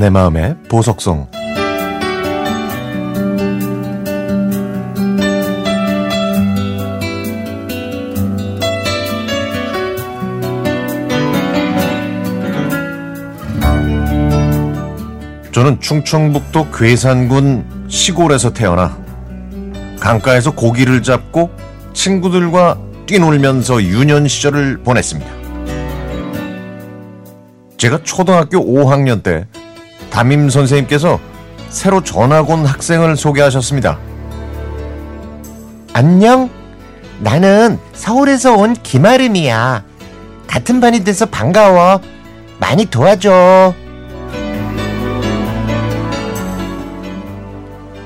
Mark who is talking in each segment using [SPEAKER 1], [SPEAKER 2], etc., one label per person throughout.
[SPEAKER 1] 내 마음의 보석성 저는 충청북도 괴산군 시골에서 태어나 강가에서 고기를 잡고 친구들과 뛰놀면서 유년 시절을 보냈습니다. 제가 초등학교 5학년 때 담임 선생님께서 새로 전학 온 학생을 소개하셨습니다.
[SPEAKER 2] 안녕? 나는 서울에서 온 김아름이야. 같은 반이 돼서 반가워. 많이 도와줘.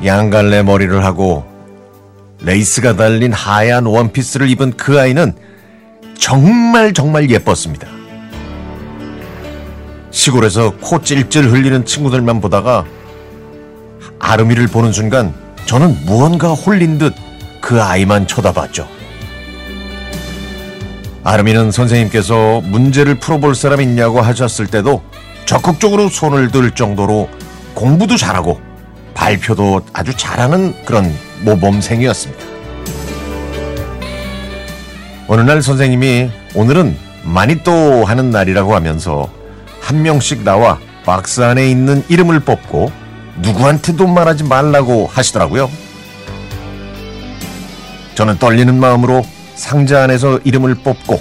[SPEAKER 1] 양갈래 머리를 하고 레이스가 달린 하얀 원피스를 입은 그 아이는 정말 정말 예뻤습니다. 시골에서 코 찔찔 흘리는 친구들만 보다가 아름이를 보는 순간 저는 무언가 홀린 듯 그 아이만 쳐다봤죠. 아름이는 선생님께서 문제를 풀어볼 사람 있냐고 하셨을 때도 적극적으로 손을 들 정도로 공부도 잘하고 발표도 아주 잘하는 그런 모범생이었습니다. 어느 날 선생님이 오늘은 마니또 하는 날이라고 하면서 한 명씩 나와 박스 안에 있는 이름을 뽑고 누구한테도 말하지 말라고 하시더라고요. 저는 떨리는 마음으로 상자 안에서 이름을 뽑고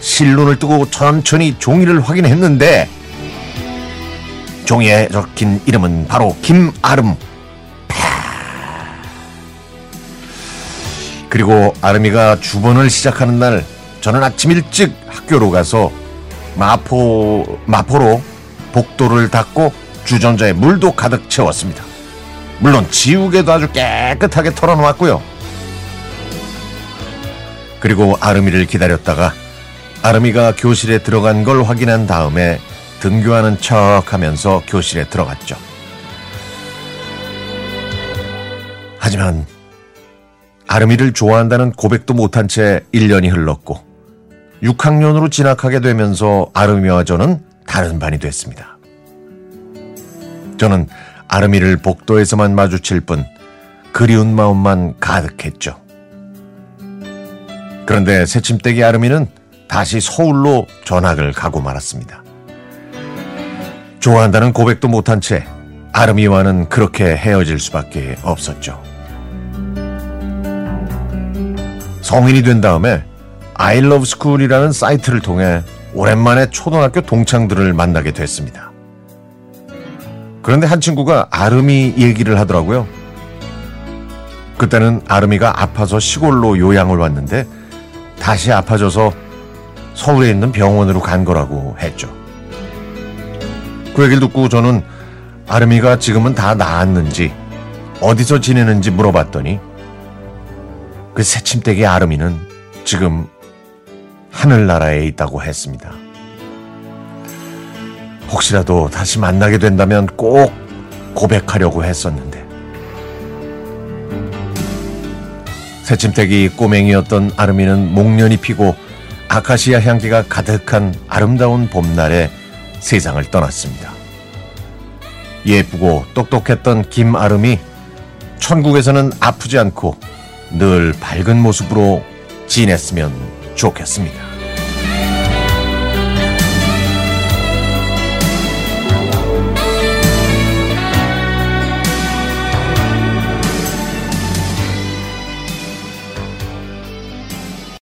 [SPEAKER 1] 실눈을 뜨고 천천히 종이를 확인했는데 종이에 적힌 이름은 바로 김아름. 그리고 아름이가 주번을 시작하는 날 저는 아침 일찍 학교로 가서 마포 마포로 복도를 닦고 주전자에 물도 가득 채웠습니다. 물론 지우개도 아주 깨끗하게 털어놓았고요. 그리고 아름이를 기다렸다가 아름이가 교실에 들어간 걸 확인한 다음에 등교하는 척 하면서 교실에 들어갔죠. 하지만 아름이를 좋아한다는 고백도 못한 채 1년이 흘렀고 6학년으로 진학하게 되면서 아름이와 저는 다른 반이 됐습니다. 저는 아름이를 복도에서만 마주칠 뿐 그리운 마음만 가득했죠. 그런데 새침대기 아름이는 다시 서울로 전학을 가고 말았습니다. 좋아한다는 고백도 못한 채 아름이와는 그렇게 헤어질 수밖에 없었죠. 성인이 된 다음에 School이라는 사이트를 통해 오랜만에 초등학교 동창들을 만나게 됐습니다. 그런데 한 친구가 아름이 얘기를 하더라고요. 그때는 아름이가 아파서 시골로 요양을 왔는데 다시 아파져서 서울에 있는 병원으로 간 거라고 했죠. 그 얘기를 듣고 저는 아름이가 지금은 다 나았는지 어디서 지내는지 물어봤더니 그 새침대기 아름이는 지금 하늘나라에 있다고 했습니다. 혹시라도 다시 만나게 된다면 꼭 고백하려고 했었는데 새침대기 꼬맹이였던 아름이는 목련이 피고 아카시아 향기가 가득한 아름다운 봄날에 세상을 떠났습니다. 예쁘고 똑똑했던 김아름이 천국에서는 아프지 않고 늘 밝은 모습으로 지냈으면 좋겠습니다.